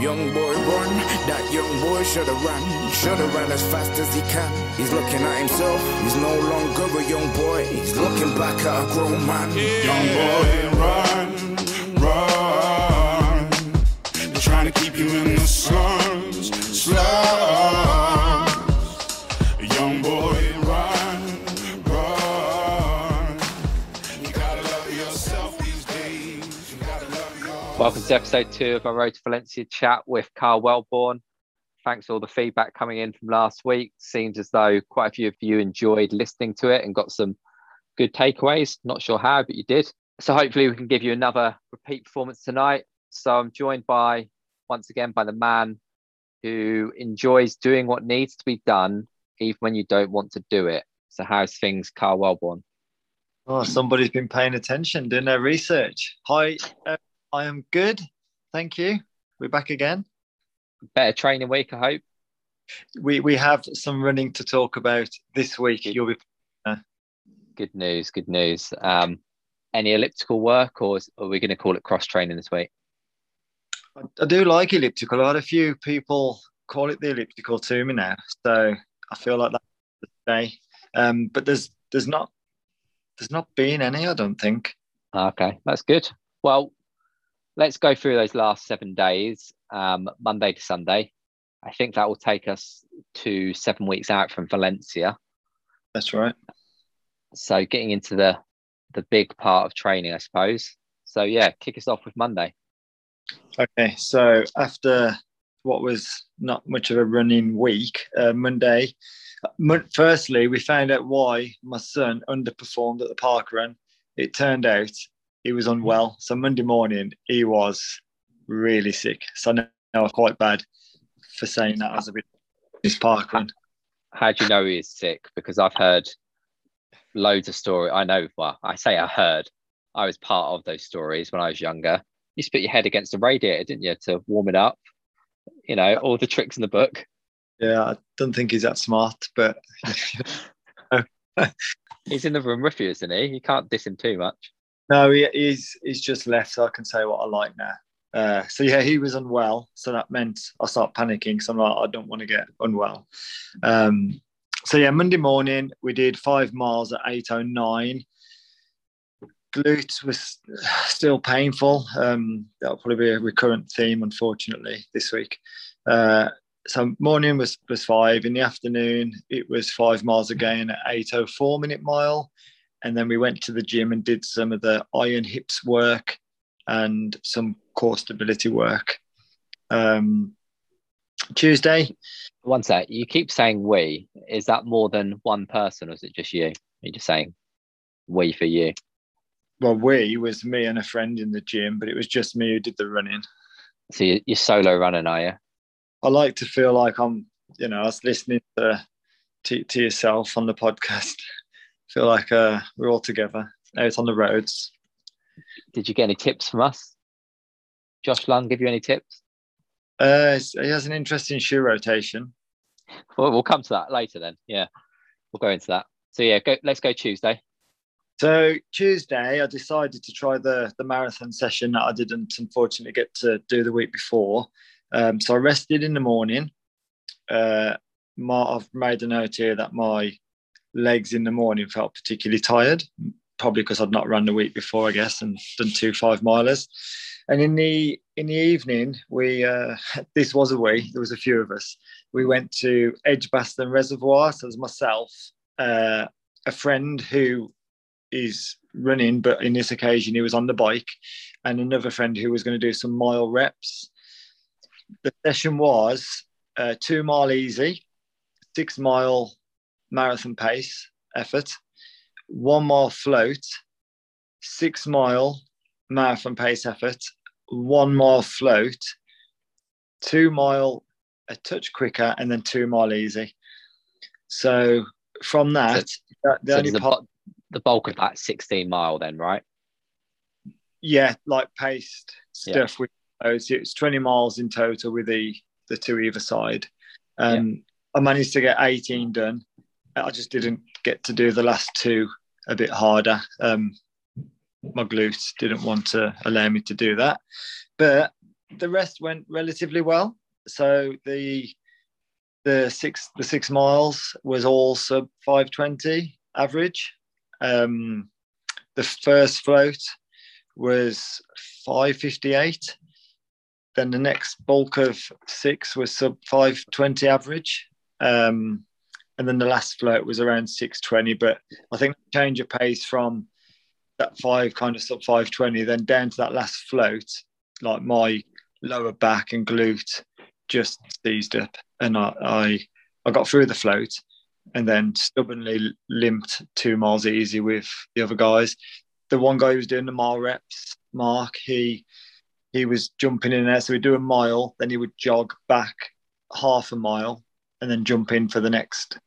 Young boy run, that young boy shoulda run, shoulda run as fast as he can. He's looking at himself, he's no longer a young boy, he's looking back at a grown man. Young boy, run. Welcome to episode two of our Road to Valencia chat with Karl Wellborn. Thanks for all the feedback coming in from last week. Seems as though quite a few of you enjoyed listening to it and got some good takeaways. Not sure how, but you did. So hopefully we can give you another repeat performance tonight. So I'm joined by, once again, by the man who enjoys doing what needs to be done, even when you don't want to do it. So how's things, Karl Wellborn? Oh, somebody's been paying attention, doing their research. Hi, uh, I am good. Thank you. We're back again. Better training week, I hope. We we have some running to talk about this week. You'll be Good news, good news. Um, any elliptical work, or is, are we going to call it cross training this week? I do like elliptical. I had a few people call it the elliptical to me now, so I feel like that's today. Um, but there's there's not there's not been any. I don't think. Okay, that's good. Well, let's go through those last seven days, um, Monday to Sunday. I think that will take us to seven weeks out from Valencia. That's right. So getting into the the big part of training, I suppose. So yeah, kick us off with Monday. Okay, so after what was not much of a running week, uh, Monday, mon- firstly, we found out why my son underperformed at the park run. It turned out he was unwell. So Monday morning, he was really sick. So I know I'm quite bad for saying that as a bit his park run. How do you know he is sick? Because I've heard loads of story. I know. Well, I say I heard. I was part of those stories when I was younger. You spit your head against the radiator, didn't you, to warm it up? You know, all the tricks in the book. Yeah, I don't think he's that smart, but He's in the room with you, isn't he? You can't diss him too much. No, he, he's he's just left, so I can say what I like now. Uh, so yeah, he was unwell, so that meant I start panicking. because I'm like, I don't want to get unwell. Um, so yeah, Monday morning we did five miles at 8:09. Glute was still painful. Um, that'll probably be a recurrent theme, unfortunately, this week. Uh, so morning was was five. In the afternoon, it was five miles again at 8:04 minute mile and then we went to the gym and did some of the iron hips work and some core stability work. Um, Tuesday, One sec. You keep saying we. Is that more than one person, or is it just you? You're just saying we for you. well, we was me and a friend in the gym, but it was just me who did the running. So you- you're solo running, are you? I like to feel like I'm, you know, I was listening to to, to yourself on the podcast. feel like uh, we're all together out on the roads. Did you get any tips from us? Josh Lund give you any tips? Uh, he has an interesting shoe rotation. Well, we'll come to that later then. Yeah, we'll go into that. So yeah, go, let's go Tuesday. So Tuesday, I decided to try the the marathon session that I didn't unfortunately get to do the week before. Um, so I rested in the morning. Uh, my, I've made a note here that my legs in the morning felt particularly tired, probably because I'd not run the week before, I guess, and done two five milers. And in the in the evening, we uh, this was a we. There was a few of us. We went to Edgbaston Reservoir. So was myself, uh, a friend who is running, but in this occasion he was on the bike, and another friend who was going to do some mile reps. The session was uh, two mile easy, six mile marathon pace effort, one mile float, six mile marathon pace effort, one mile float, two mile a touch quicker, and then two mile easy. So from that, that the so only part, the bulk of that 16 mile then, right? yeah, like paced Yeah. stuff with those. It's 20 miles in total with the the two either side. Um, I managed to get 18 done. I just didn't get to do the last two a bit harder. Um, my glutes didn't want to allow me to do that. But the rest went relatively well. So the the six the six miles was all sub 520 average. Um, the first float was 558. Then the next bulk of six was sub 520 average. Um, and then the last float was around 620. But I think change of pace from that five kind of sub 520, then down to that last float, like my lower back and glute just seized up. And I, I, I got through the float and then stubbornly limped two miles easy with the other guys. The one guy who was doing the mile reps, Mark, he he was jumping in there. So he'd do a mile, then he would jog back half a mile and then jump in for the next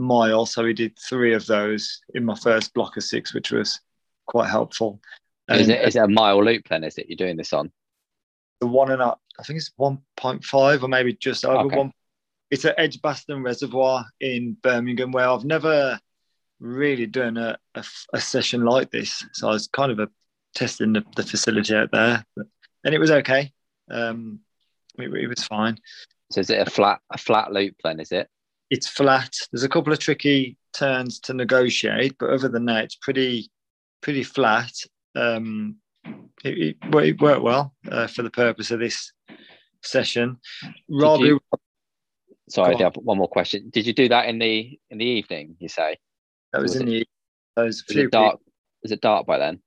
mile. So he did three of those in my first block of six, which was quite helpful. Is it is it a mile loop then? Is it you're doing this on? The one and a, I think it's one point five or maybe just over Okay. one. It's at Edgbaston Reservoir in Birmingham, where I've never really done a, a, a session like this. So I was kind of a, testing the, the facility out there, but, and it was okay. Um, it, it was fine. So is it a flat a flat loop then? Is it? It's flat. There's a couple of tricky turns to negotiate, but other than that, it's pretty pretty flat. Um, it, it, it worked well uh, for the purpose of this session. Robbie, you- Sorry, I have one more question. Did you do that in the in the evening? You say that was was in the those is few it dark? Is it dark by then?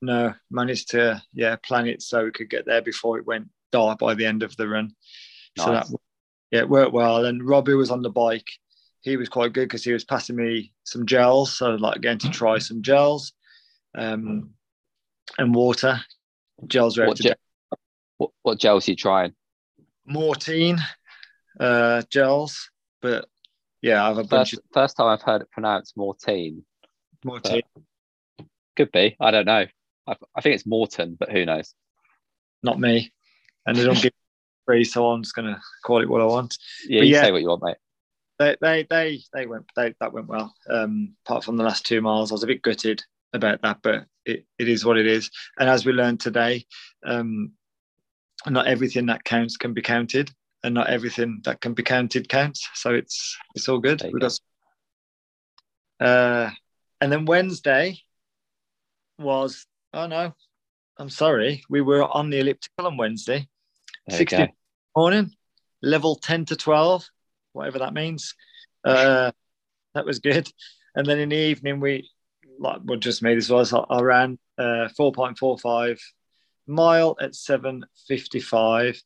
No, managed to yeah plan it so we could get there before it went dark by the end of the run. So that Nice. Yeah, it worked well. And Robbie was on the bike. He was quite good because he was passing me some gels. So like getting to try some gels, um, and water. Gels are What, ge- what what gels are you trying? Mortine uh, gels, but yeah, I have a bunch First of first time I've heard it pronounced Mortine. Mortine. Could be. I don't know. I, I think it's Morton, but who knows? Not me, and they don't give so I'm just gonna call it what I want. Yeah, But you yeah. say what you want, mate. they they they they went they that went well. Um, apart from the last two miles, I was a bit gutted about that, but it, it is what it is. And as we learned today, um, not everything that counts can be counted, and not everything that can be counted counts. So it's it's all good. We go. got- uh, and then Wednesday was oh no, I'm sorry, we were on the elliptical on Wednesday There you 60 go. Morning, level 10 to 12, whatever that means. Uh, that was good. And then in the evening, we, like, well, just me, this was, I, I ran uh, 4.45 mile at 7.55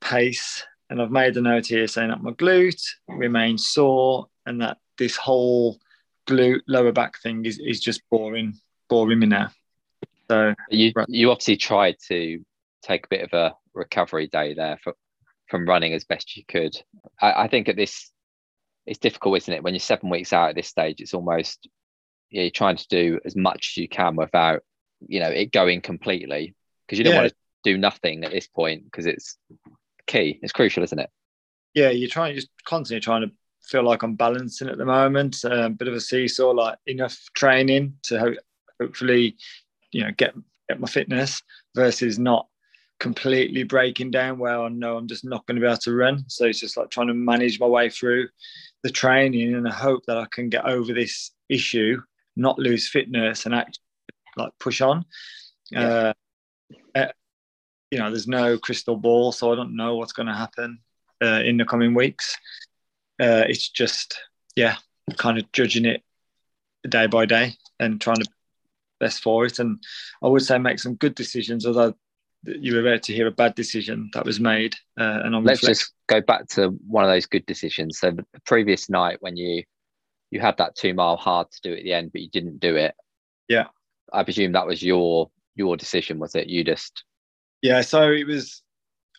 pace. And I've made a note here saying that my glute remains sore and that this whole glute lower back thing is, is just boring, boring me now. So You Right. you obviously tried to take a bit of a recovery day there for, from running as best you could. I, I think at this it's difficult, isn't it? When you're seven weeks out at this stage, it's almost yeah, you're trying to do as much as you can without you know it going completely because you don't Yeah. want to do nothing at this point because it's key. It's crucial, isn't it? yeah, you're trying, just constantly trying to feel like I'm balancing at the moment. A bit of a seesaw, like enough training to ho- hopefully, you know, get get my fitness versus not completely breaking down where I know I'm just not going to be able to run. So it's just like trying to manage my way through the training and I hope that I can get over this issue, not lose fitness and actually like push on. Yeah. Uh, uh, you know, there's no crystal ball, so I don't know what's going to happen uh, in the coming weeks. Uh, it's just, yeah, kind of judging it day by day and trying to best for it. And I would say make some good decisions, although you were about to hear a bad decision that was made. Uh, and I'm Let's reflect- just go back to one of those good decisions. So the previous night when you you had that two mile hard to do at the end, but you didn't do it. Yeah. I presume that was your your decision, was it? You just Yeah, so it was.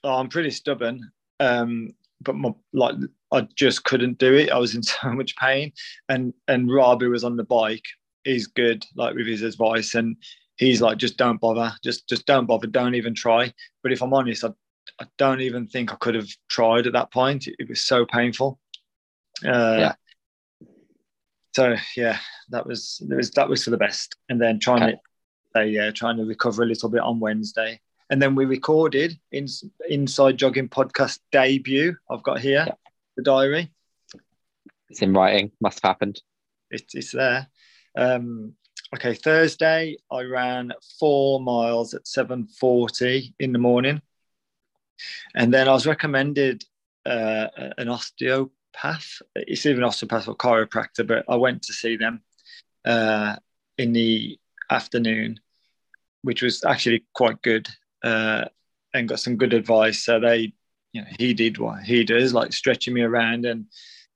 Oh, I'm pretty stubborn, um, but my, like I just couldn't do it. I was in so much pain, and and Rob, who was on the bike, he's good, like with his advice, and he's like, just don't bother, just just don't bother, don't even try. But if I'm honest, I, I don't even think I could have tried at that point. It, was so painful. Uh, Yeah. So yeah, that was that was that was for the best, and then trying Okay. to, uh, yeah, trying to recover a little bit on Wednesday and then we recorded in, inside jogging podcast debut. I've got here Yeah. the diary. It's in writing. Must have happened. It, it's there. Um, okay, Thursday I ran four miles at seven forty in the morning, and then I was recommended uh, an osteopath. It's even osteopath or chiropractor, but I went to see them uh, in the afternoon, which was actually quite good, uh, and got some good advice. So they, you know, he did what he does, like stretching me around and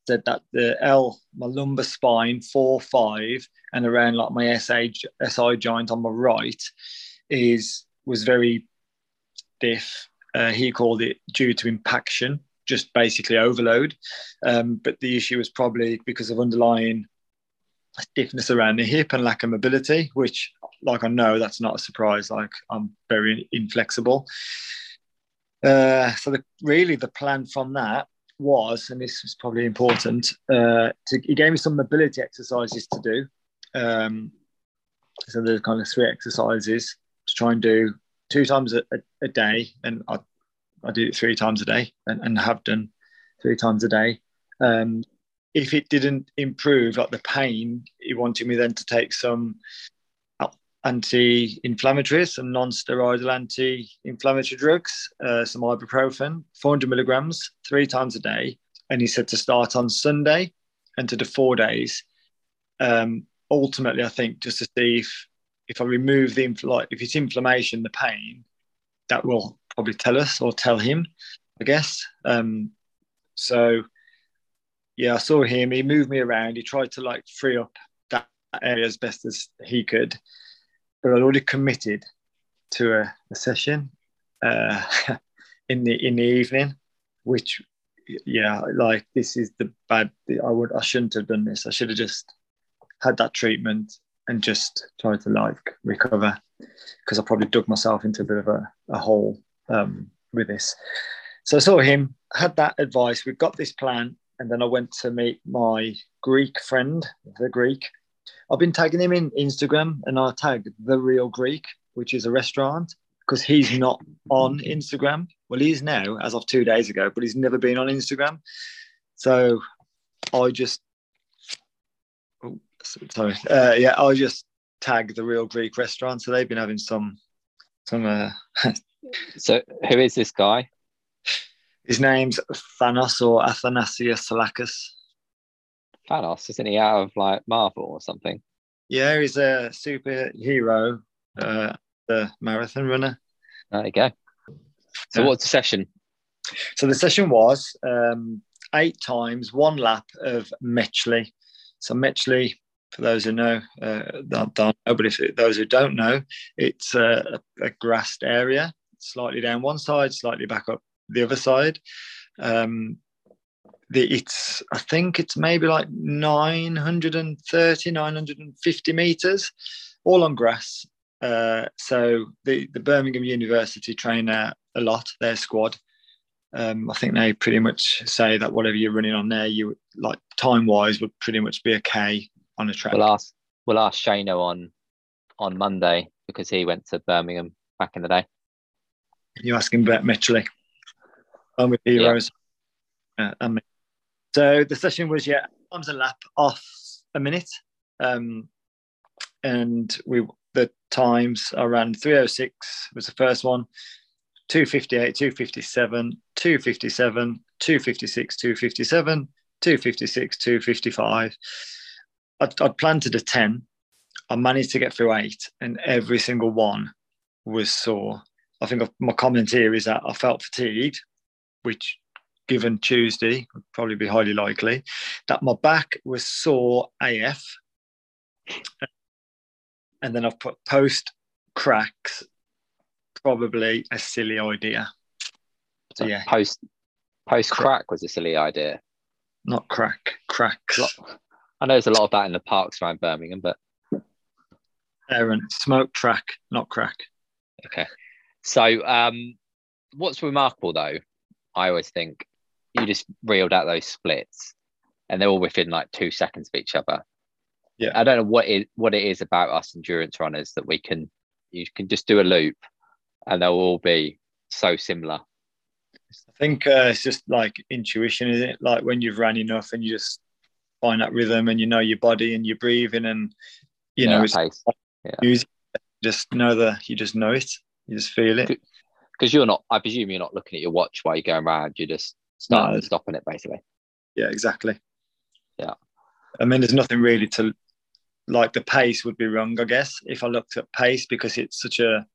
said that the L, my lumbar spine, four, five, and around like my SI, SI joint on my right is was very stiff. Uh, he called it due to impaction, just basically overload. Um, but the issue was probably because of underlying stiffness around the hip and lack of mobility, which, like I know, that's not a surprise. Like I'm very inflexible. Uh, so the, really, the plan from that was, and this was probably important, uh, to, he gave me some mobility exercises to do. Um, so there's kind of three exercises to try and do two times a, a, a day, and I, I do it three times a day, and, and have done three times a day. Um, if it didn't improve, like the pain, he wanted me then to take some anti-inflammatories, some non-steroidal anti-inflammatory drugs, uh, some ibuprofen, 400 milligrams, three times a day. And he said to start on Sunday and to do four days. Um, ultimately, I think just to see if if I remove the like if it's inflammation, the pain, that will probably tell us or tell him, I guess. Um, so yeah, I saw him. He moved me around. He tried to like free up that area as best as he could but I'd already committed to a, a session uh, in the in the evening, which yeah, like this is the bad. I would I shouldn't have done this. I should have just had that treatment and just tried to like recover because I probably dug myself into a bit of a, a hole um, with this. So I saw him, had that advice. We've got this plan, and then I went to meet my Greek friend, the Greek, I've been tagging him in Instagram and I tag the real Greek, which is a restaurant, because he's not on Instagram. Well, he is now as of two days ago, but he's never been on Instagram. So I just, sorry, uh, yeah, I'll just tag the real Greek restaurant. So they've been having some, some. Uh, so who is this guy? His name's Thanos or Athanasius Salakis. Thanos, isn't he out of like Marvel or something? Yeah, he's a superhero, uh, the marathon runner. There you go. So, Yeah. what's the session? So the session was um, eight times one lap of Metchley. So Metchley, for those who know, uh, don't, don't know, but if those who don't know, it's a, a grassed area, slightly down one side, slightly back up the other side. Um, the, it's I think it's maybe like 930, 950 meters, all on grass. Uh, so the, the Birmingham University train a lot, their squad. Um, I think they pretty much say that whatever you're running on there, you like time wise would pretty much be K on a track. We'll ask we'll ask Shano on on Monday because he went to Birmingham back in the day. you asking about Metchley. I'm with heroes. Uh, and. So the session was yeah, arms a lap off a minute, um, and we the times I ran 306 was the first one, 258, 257, 257, 256, 257, 256, 255. I'd, I'd planned to do 10. I managed to get through eight, and every single one was sore. I think my comment here is that I felt fatigued, which given Tuesday would probably be highly likely, that my back was sore AF. And then I've put post cracks, probably a silly idea. So yeah, Post post crack was a silly idea. not crack, cracks. I know there's a lot of that in the parks around Birmingham, but Aaron, smoke track, not crack. okay. So um what's remarkable though, I always think you just reeled out those splits and they're all within like two seconds of each other. Yeah. I don't know what it what it is about us endurance runners that we can you can just do a loop and they'll all be so similar. I think uh, it's just like intuition, is it? Like when you've ran enough and you just find that rhythm and you know your body and your breathing and you Yeah, know it's pace. Yeah. music. Just know the you just know it. You just feel it. Because you're not, I presume you're not looking at your watch while you're going around. You're just starting No. and stopping it, basically. Yeah, exactly. Yeah. I mean, there's nothing really to like. The pace would be wrong, I guess, if I looked at pace because it's such a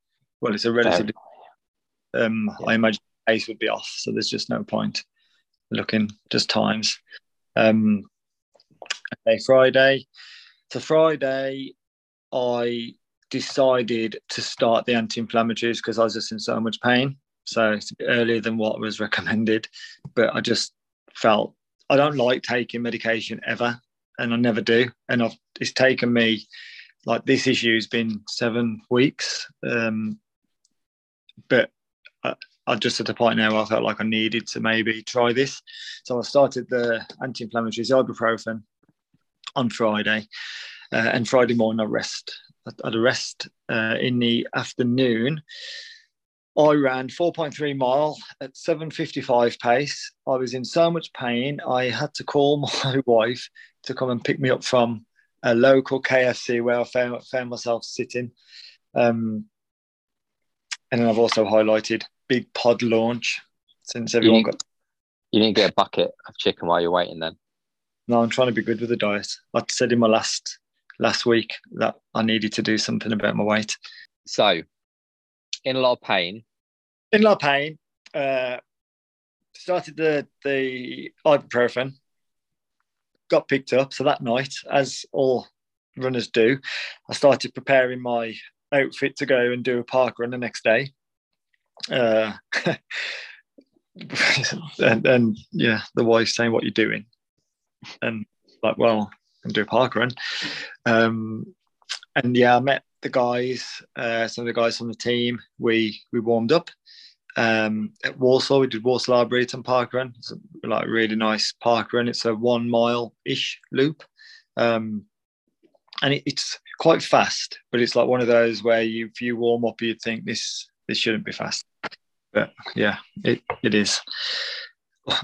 well, it's a relatively. Um, I imagine pace would be off, so there's just no point looking just times. Um, Friday. So Friday, I decided to start the anti-inflammatories because I was just in so much pain. So it's earlier than what was recommended, but I just felt I don't like taking medication ever, and I never do. And I've, it's taken me like this issue's been seven weeks, um, but I, I'm just at a point now where I felt like I needed to maybe try this. So I started the anti-inflammatories ibuprofen on Friday, uh, and Friday morning I rest. I had a rest uh, in the afternoon. I ran 4.3 mile at 7:55 pace. I was in so much pain. I had to call my wife to come and pick me up from a local KFC where I found, found myself sitting. Um, and then I've also highlighted big pod launch since everyone You- got. You didn't get a bucket of chicken while you're waiting then. No, I'm trying to be good with the diet. I said in my last last week that I needed to do something about my weight. So, in a lot of pain. in a lot of pain. Uh, started the the ibuprofen. Got picked up. So that night, as all runners do, I started preparing my outfit to go and do a park run the next day. Uh, and, and yeah, the wife saying, "What you doing?" And like, well, I'm doing a park run. Um, and yeah, I met the guys, uh, some of the guys from the team. We we warmed up um, at Walsall. We did Walsall Arboretum Park Run. It's a, like really nice park run. It's a one mile ish loop, um, and it, it's quite fast. But it's like one of those where you, if you warm up, you'd think this this shouldn't be fast. But yeah, it, it is.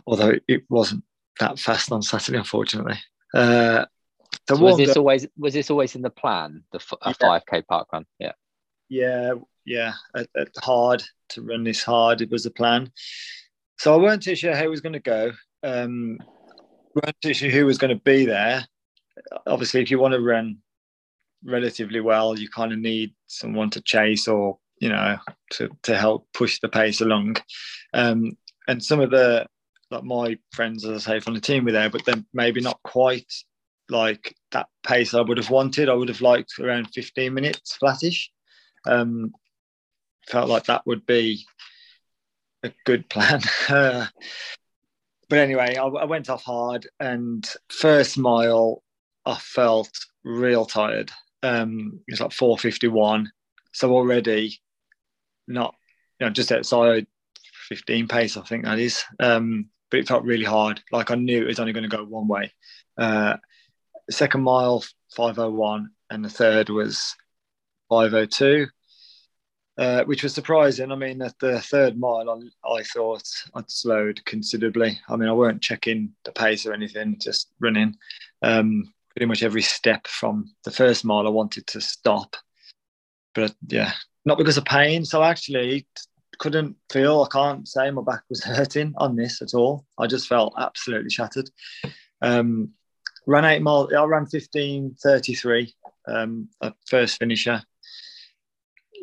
Although it wasn't that fast on Saturday, unfortunately. Uh, so was this up- always was this always in the plan? The f- a Yeah. five k park run. Yeah. yeah, yeah, at, at hard to run this hard. It was the plan. So I weren't too sure how it was going to go. Um, weren't too sure who was going to be there. Obviously, if you want to run relatively well, you kind of need someone to chase or you know to to help push the pace along. Um, and some of the like my friends, as I say, from the team were there, but then maybe not quite like that pace I would have wanted. I would have liked around 15 minutes flattish. Um, felt like that would be a good plan. But anyway, I, I went off hard, and first mile, I felt real tired. Um, it was like 451, so already not, you know, just outside 15 pace, I think that is. Um, but it felt really hard. Like I knew it was only going to go one way. Uh, second mile 501 and the third was 502 uh, which was surprising. I mean at the third mile I, I thought i'd slowed considerably. I mean i weren't checking the pace or anything just running. Um, pretty much every step from the first mile i wanted to stop. But yeah not because of pain. So actually couldn't feel i can't say my back was hurting on this at all i just felt absolutely shattered um, ran eight mile. I ran fifteen thirty three. Um, at first finisher.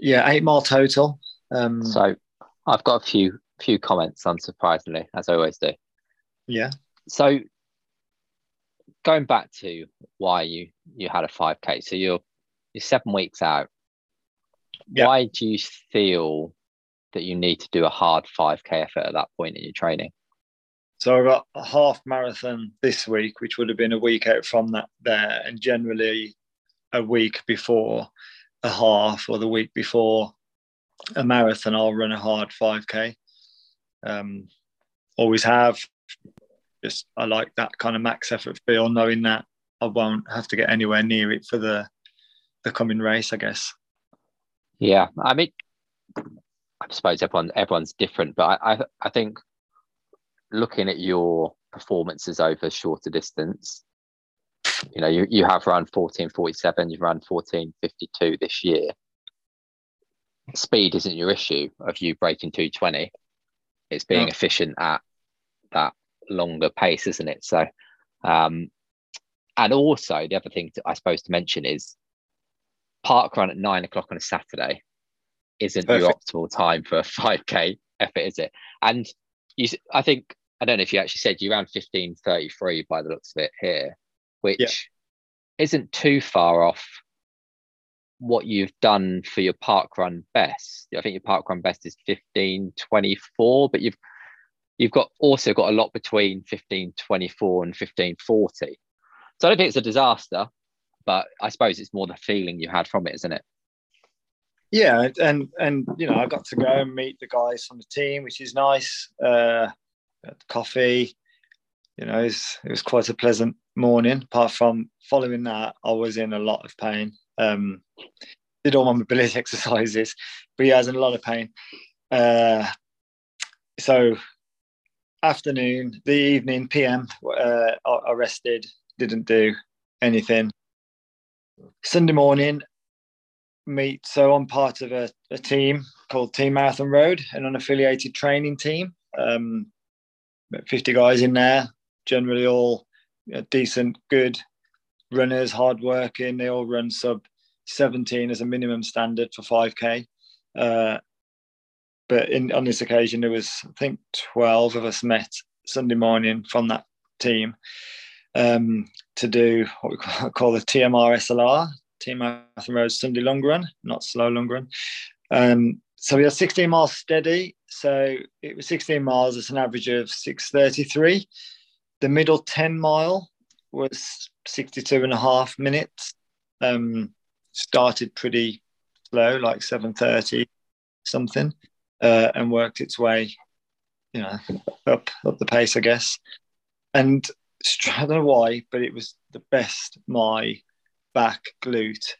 Yeah, eight mile total. Um, So, I've got a few few comments, unsurprisingly, as I always do. yeah, So, going back to why you you had a five k. So you're you're seven weeks out. Yeah. Why do you feel that you need to do a hard five k effort at that point in your training? so i've got a half marathon this week, which would have been a week out from that there, and generally a week before a half or the week before a marathon, I'll run a hard five k. Um, always have. Just I like that kind of max effort feel, knowing that I won't have to get anywhere near it for the the coming race. I guess. Yeah, I mean, I suppose everyone everyone's different, but I, I, I think looking at your performances over shorter distance, you know, you, you have run 1447, you've run 1452 this year. Speed isn't your issue of you breaking 220. It's being efficient at that longer pace, isn't it? So, um, and also the other thing to, I suppose to mention is park run at nine o'clock on a Saturday isn't Perfect. your optimal time for a 5k effort, is it? And you, I think I don't know if you actually said you ran 15:33 by the looks of it here, which yeah. isn't too far off what you've done for your park run best. I think your park run best is 15:24, but you've you've got also got a lot between 15:24 and 15:40. So I don't think it's a disaster, but I suppose it's more the feeling you had from it, isn't it? Yeah, and and you know I got to go and meet the guys from the team, which is nice. Uh, coffee, you know, it was, it was quite a pleasant morning. Apart from following that, I was in a lot of pain. Um, did all my mobility exercises, but yeah, I was in a lot of pain. Uh, so afternoon, the evening, PM, uh, I rested, didn't do anything. Sunday morning, meet. So I'm part of a, a team called Team Marathon Road, an unaffiliated training team. Um, 50 guys in there, generally all you know, decent, good runners, hard working. They all run sub 17 as a minimum standard for 5k. Uh, but in, on this occasion, there was I think 12 of us met Sunday morning from that team um, to do what we call the TMR SLR, Team Marathon Road Sunday Long Run, not slow long run. Um, so we had 16 miles steady. So it was 16 miles. It's an average of 6:33. The middle 10 mile was 62 and a half minutes. Um, started pretty slow, like 7:30 something, uh, and worked its way, you know, up up the pace, I guess. And I don't know why, but it was the best my back glute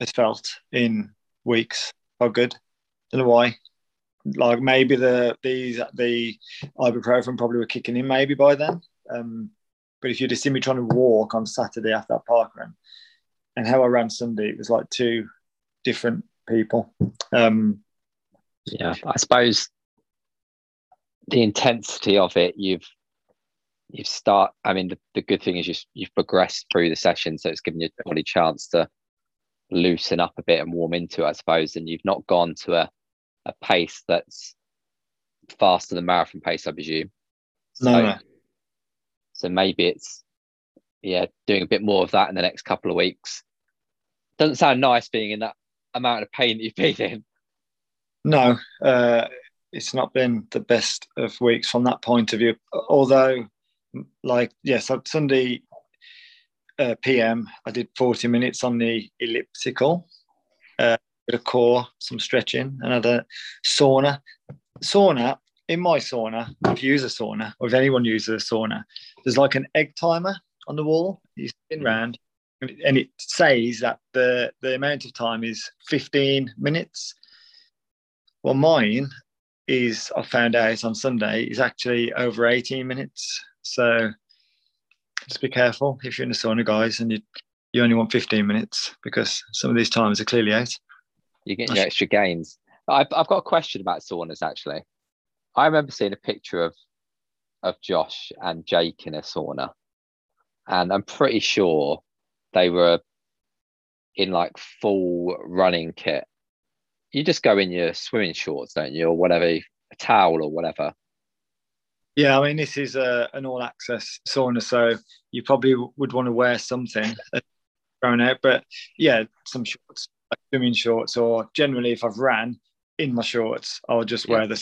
has felt in weeks. How good? Don't know why. Like maybe the these the ibuprofen probably were kicking in maybe by then. Um, but if you'd have seen me trying to walk on Saturday after that park run, and how I ran Sunday, it was like two different people. Um, yeah, I suppose the intensity of it, you've you've start. I mean, the, the good thing is you, you've progressed through the session, so it's given your body chance to loosen up a bit and warm into it, I suppose. And you've not gone to a a pace that's faster than marathon pace, I presume. So, no, no. So maybe it's yeah, doing a bit more of that in the next couple of weeks. Doesn't sound nice being in that amount of pain that you've been in. No, uh, it's not been the best of weeks from that point of view. Although, like yes, Sunday uh, PM, I did forty minutes on the elliptical. Uh, bit of core, some stretching, another sauna. Sauna, in my sauna, if you use a sauna, or if anyone uses a sauna, there's like an egg timer on the wall. You spin round, and it says that the, the amount of time is 15 minutes. Well, mine is, I found out on Sunday, is actually over 18 minutes. So just be careful if you're in the sauna, guys, and you, you only want 15 minutes because some of these times are clearly out. You get your extra gains. I've, I've got a question about saunas actually. I remember seeing a picture of of Josh and Jake in a sauna, and I'm pretty sure they were in like full running kit. You just go in your swimming shorts, don't you, or whatever, a towel or whatever. Yeah, I mean this is a, an all access sauna, so you probably would want to wear something thrown out. But yeah, some shorts like swimming shorts, or generally if I've ran in my shorts, I'll just wear the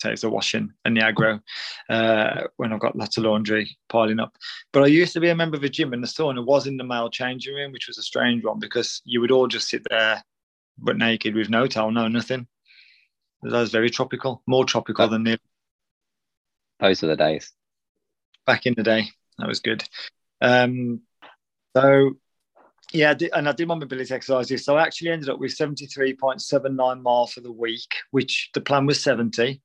takes the washing and the aggro uh, when I've got lots of laundry piling up. But I used to be a member of a gym, and the sauna was in the male changing room, which was a strange one because you would all just sit there but naked with no towel, no nothing. That was very tropical, more tropical than the. Those are the days. Back in the day, that was good. Um, so Yeah, and I did my mobility exercises. So I actually ended up with 73.79 mile for the week, which the plan was 70,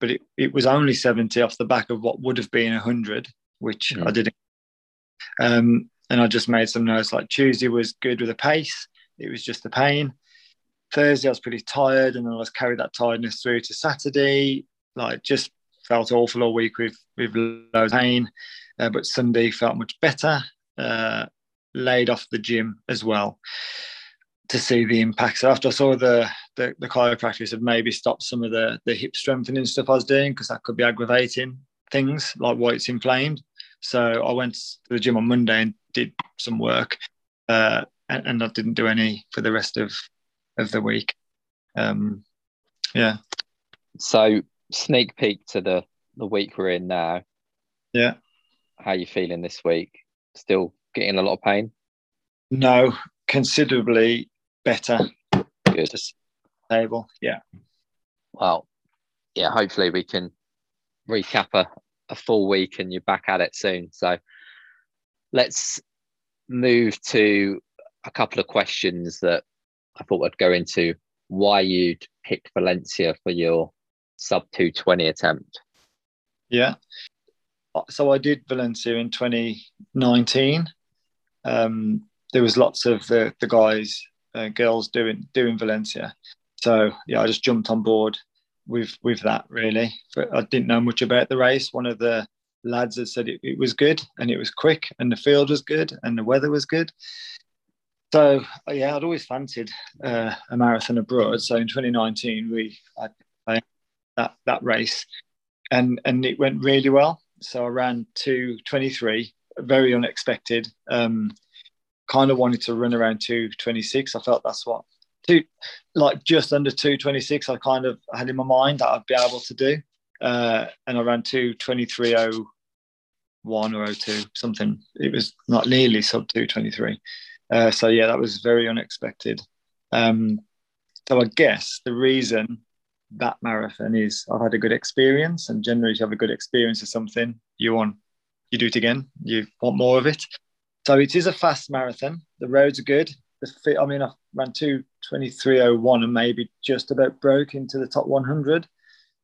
but it, it was only 70 off the back of what would have been 100, which mm. I didn't. Um, and I just made some notes like Tuesday was good with the pace, it was just the pain. Thursday, I was pretty tired, and then I was carried that tiredness through to Saturday. Like, just felt awful all week with with low pain, uh, but Sunday felt much better. Uh, laid off the gym as well to see the impact. So after I saw the the, the chiropractors had maybe stopped some of the the hip strengthening stuff I was doing because that could be aggravating things like why it's inflamed. So I went to the gym on Monday and did some work, uh, and, and I didn't do any for the rest of of the week. Um, yeah. So sneak peek to the the week we're in now. Yeah. How you feeling this week? Still getting a lot of pain? No, considerably better. Good. Stable. Yeah. Well, yeah. Hopefully we can recap a, a full week and you're back at it soon. So let's move to a couple of questions that I thought I'd go into why you'd pick Valencia for your sub 220 attempt. Yeah. So I did Valencia in 2019. Um, there was lots of the, the guys, uh, girls doing doing Valencia. So yeah, I just jumped on board with with that really. But I didn't know much about the race. One of the lads had said it, it was good and it was quick and the field was good and the weather was good. So yeah, I'd always fancied uh, a marathon abroad. So in 2019, we I, that that race, and and it went really well. So I ran 223, very unexpected. Um, kind of wanted to run around 226. I felt that's what two, like just under 226. I kind of had in my mind that I'd be able to do, uh, and I ran 223.01 or 02, something. It was not nearly sub 223. Uh, so yeah, that was very unexpected. Um, so I guess the reason that marathon is I've had a good experience, and generally, if you have a good experience of something, you want you do it again. You want more of it. So it is a fast marathon. The roads are good. The fit, I mean, I ran two twenty three oh one and maybe just about broke into the top one hundred.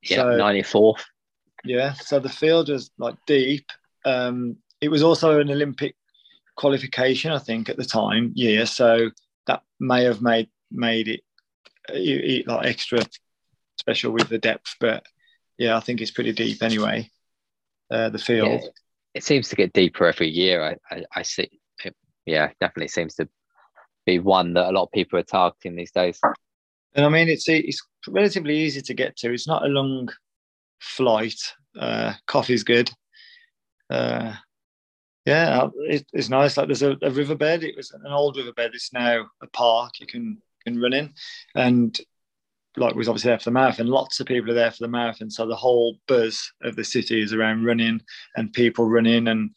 Yeah, so. Yeah, so the field was like deep. Um, it was also an Olympic qualification, I think, at the time. Yeah, so that may have made made it, it, like extra special with the depth. But yeah, I think it's pretty deep anyway. Uh, the field. Yeah, it seems to get deeper every year. I, I, I see. It, yeah, definitely seems to be one that a lot of people are targeting these days. And I mean, it's it's relatively easy to get to. It's not a long flight. Uh, coffee's good. Uh, yeah, it, it's nice. Like there's a, a, riverbed. It was an old riverbed. It's now a park you can can run in, and like was obviously there for the marathon. Lots of people are there for the marathon, so the whole buzz of the city is around running and people running, and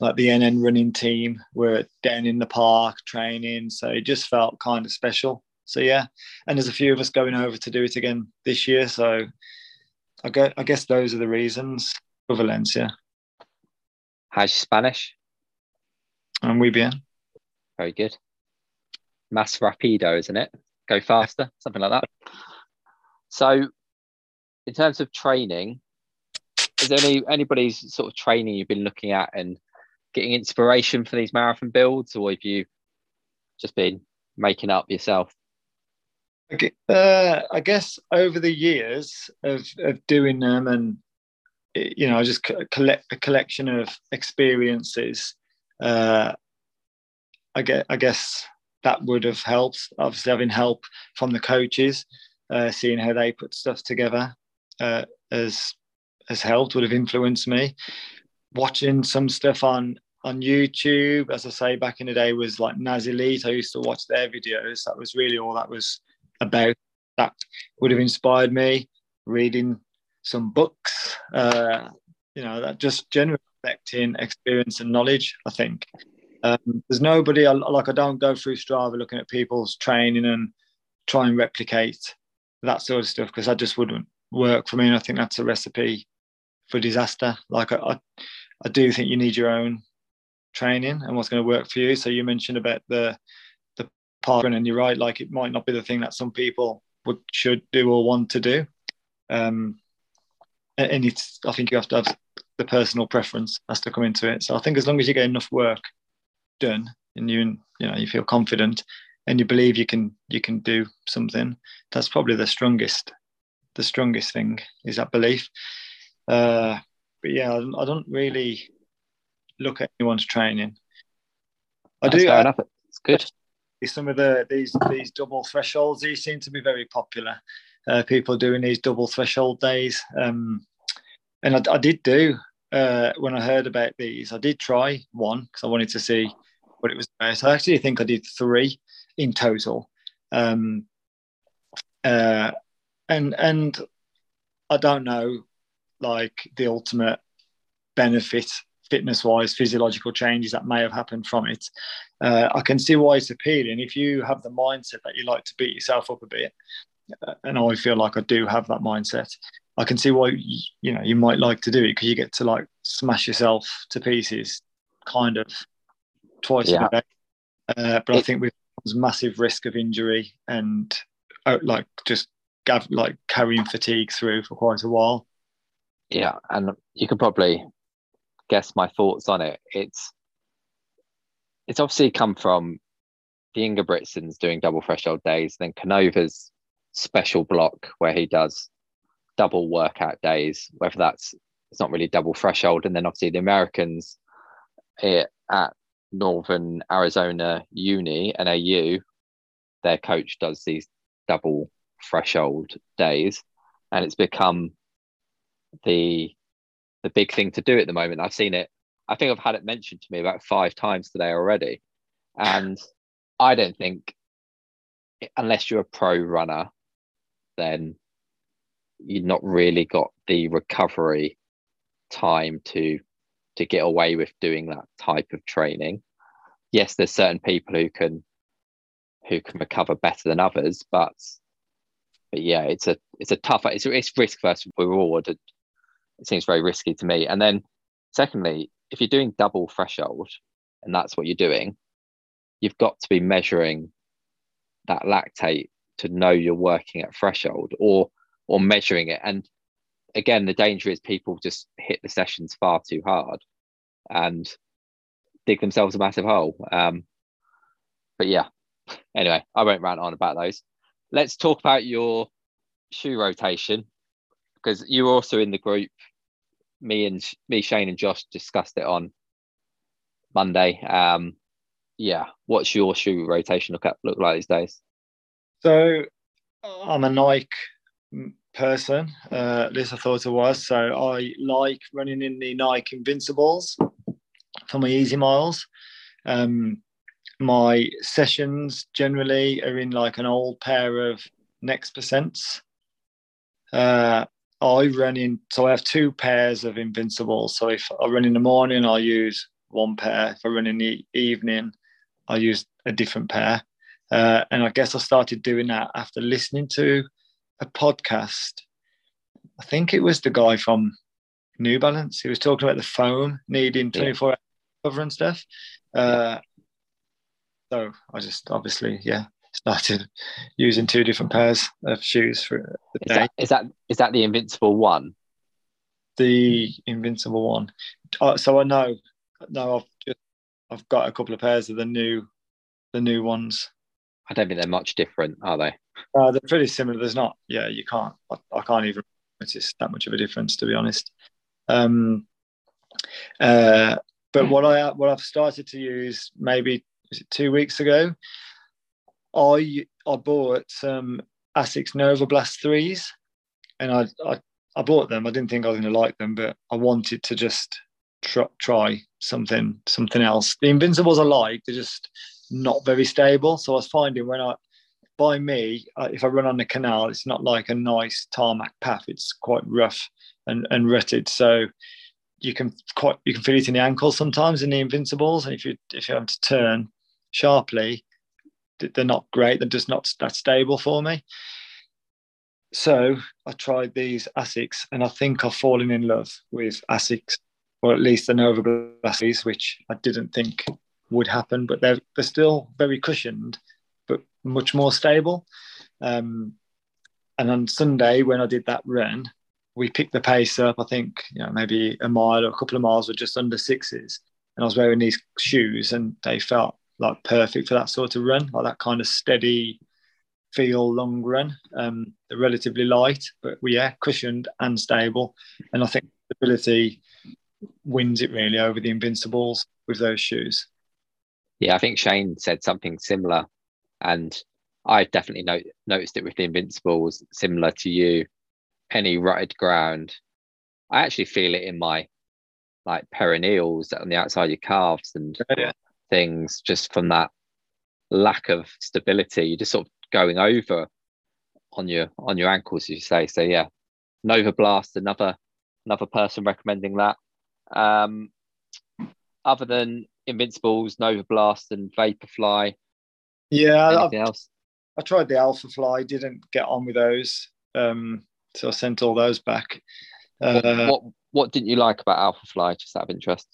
like the NN running team were down in the park training. So it just felt kind of special. So yeah, and there's a few of us going over to do it again this year. So I guess, I guess those are the reasons for Valencia. How's Spanish? And muy bien. Very good. Más rapido, isn't it? Go faster, something like that. So, in terms of training, is there any anybody's sort of training you've been looking at and getting inspiration for these marathon builds, or have you just been making up yourself? Okay. Uh, I guess over the years of, of doing them and you know, just collect a collection of experiences. Uh, I get, I guess that would have helped. Obviously, having help from the coaches, uh, seeing how they put stuff together, uh, has has helped. Would have influenced me. Watching some stuff on on YouTube, as I say, back in the day was like Naz Elite. I used to watch their videos. That was really all that was about. That would have inspired me. Reading some books, uh, you know, that just generally experience and knowledge, I think. Um, there's nobody, like I don't go through Strava looking at people's training and try and replicate that sort of stuff because that just wouldn't work for me. And I think that's a recipe for disaster. Like I, I, I do think you need your own training and what's going to work for you. So you mentioned about the the park and you're right, like it might not be the thing that some people would should do or want to do. Um, and it's I think you have to have the personal preference has to come into it. So I think as long as you get enough work done and you you know you feel confident and you believe you can you can do something, that's probably the strongest the strongest thing is that belief. Uh, but yeah, I, I don't really look at anyone's training. I That's do. Fair I, enough. It's good. Some of the these these double thresholds these seem to be very popular. Uh, people doing these double threshold days, um, and I, I, did do uh, when I heard about these. I did try one because I wanted to see what it was about. I actually think I did three in total, um, uh, and and I don't know like the ultimate benefit fitness wise, physiological changes that may have happened from it. Uh, I can see why it's appealing. If you have the mindset that you like to beat yourself up a bit, uh, and I feel like I do have that mindset, I can see why you know you might like to do it because you get to like smash yourself to pieces, kind of twice yeah. a day. Uh, but it, I think with massive risk of injury and uh, like just like carrying fatigue through for quite a while. Yeah, and you could probably guess my thoughts on it. It's it's obviously come from the Ingebrigtsens doing double threshold days, then Canova's special block where he does double workout days, whether that's it's not really double threshold, and then obviously the Americans at Northern Arizona Uni and AU, their coach does these double threshold days, and it's become the the big thing to do at the moment. I've seen it. I think I've had it mentioned to me about five times today already, and I don't think unless you're a pro runner, then you've not really got the recovery time to to get away with doing that type of training. Yes, there's certain people who can who can recover better than others, but but yeah, it's a it's a tough it's it's risk versus reward it seems very risky to me. And then, secondly, if you're doing double threshold and that's what you're doing, you've got to be measuring that lactate to know you're working at threshold or or measuring it. And again, the danger is people just hit the sessions far too hard and dig themselves a massive hole. Um, but yeah, anyway, I won't rant on about those. Let's talk about your shoe rotation because you were also in the group. Me and me, Shane, and Josh discussed it on Monday. Um, yeah, what's your shoe rotation look at look like these days? So, I'm a Nike person. Uh, at least I thought it was. So I like running in the Nike Invincibles for my easy miles. Um, my sessions generally are in like an old pair of Next Percents. Uh, I run in, so I have two pairs of Invincibles. So if I run in the morning, I'll use one pair. If I run in the evening, I use a different pair. Uh, and I guess I started doing that after listening to a podcast. I think it was the guy from New Balance. He was talking about the foam needing 24 hour cover and stuff. Uh, so I just obviously, yeah, started using two different pairs of shoes for the is day. That, is that is that the invincible one? The invincible one. Uh, so I know. No, I've just I've got a couple of pairs of the new the new ones. I don't think they're much different, are they? Uh, they're pretty similar. There's not. Yeah, you can't. I, I can't even notice that much of a difference, to be honest. Um, uh, but what I what I've started to use maybe two weeks ago I I bought some Asics Nova Blast threes, and I, I I bought them. I didn't think I was going to like them, but I wanted to just try, try something something else. The Invincibles I like, they're just not very stable. So I was finding when I by me, uh, if I run on the canal, it's not like a nice tarmac path. It's quite rough and, and rutted. So you can quite you can feel it in the ankles sometimes in the Invincibles. And if you if you have to turn sharply, they're not great. They're just not that stable for me. So I tried these Asics, and I think I've fallen in love with Asics or at least the Nova which I didn't think would happen, but they're they're still very cushioned, but much more stable. Um, and on Sunday when I did that run, we picked the pace up. I think you know maybe a mile or a couple of miles were just under sixes, and I was wearing these shoes, and they felt like perfect for that sort of run, like that kind of steady feel long run. Um, they're relatively light, but yeah, cushioned and stable. And I think stability wins it really over the Invincibles with those shoes. Yeah, I think Shane said something similar, and I definitely no- noticed it with the Invincibles, similar to you. Any rutted ground, I actually feel it in my like peroneals on the outside of your calves and yeah. things, just from that lack of stability. You're just sort of going over on your on your ankles, as you say. So yeah, Nova Blast, another another person recommending that. Um, other than Invincibles, Nova Blast, and Vaporfly. Yeah, anything else? I tried the Alpha Fly, didn't get on with those, um, so I sent all those back. Uh, what, what, what didn't you like about Alpha Fly? Just out of interest.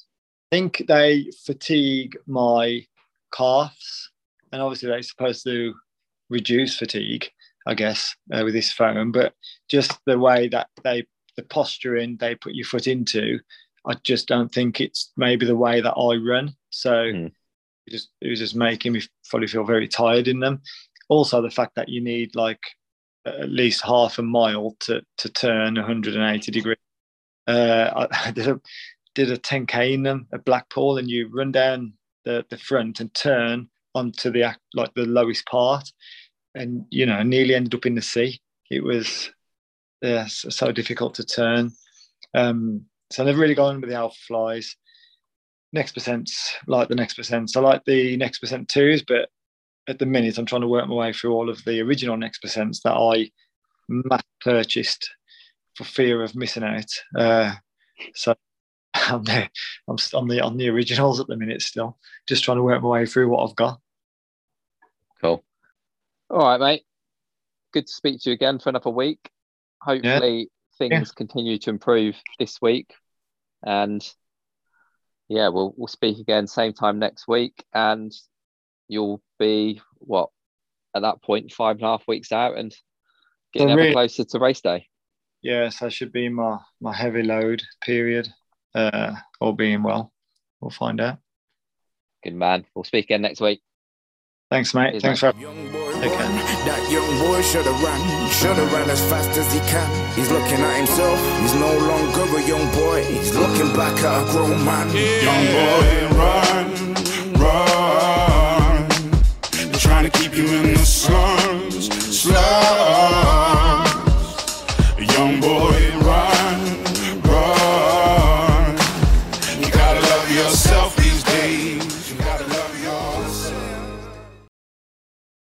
I think they fatigue my calves, and obviously they're supposed to reduce fatigue, I guess, uh, with this foam. But just the way that they, the posturing they put your foot into, I just don't think it's maybe the way that I run. So mm. it just it was just making me probably feel very tired in them. Also, the fact that you need like at least half a mile to to turn 180 degrees. Uh, I did a did a 10k in them at Blackpool, and you run down the the front and turn onto the like the lowest part, and you know nearly ended up in the sea. It was yeah, so difficult to turn. Um, so I've really gone with the alpha flies. Next percents like the next percents. I like the next percent twos, but at the minute I'm trying to work my way through all of the original next percents that I mass purchased for fear of missing out. Uh, so I'm there. I'm on the on the originals at the minute still, just trying to work my way through what I've got. Cool. All right, mate. Good to speak to you again for another week. Hopefully yeah. things yeah. continue to improve this week. And yeah, we'll we'll speak again same time next week. And you'll be what at that point five and a half weeks out and getting so ever really, closer to race day. Yes, I should be in my my heavy load period. Uh, all being well, we'll find out. Good man. We'll speak again next week. Thanks, mate. Cheers, Thanks mate. for That young boy should have run, should have run as fast as he can. He's looking at himself, he's no longer a young boy. He's looking back at a grown man. Young boy, run, run.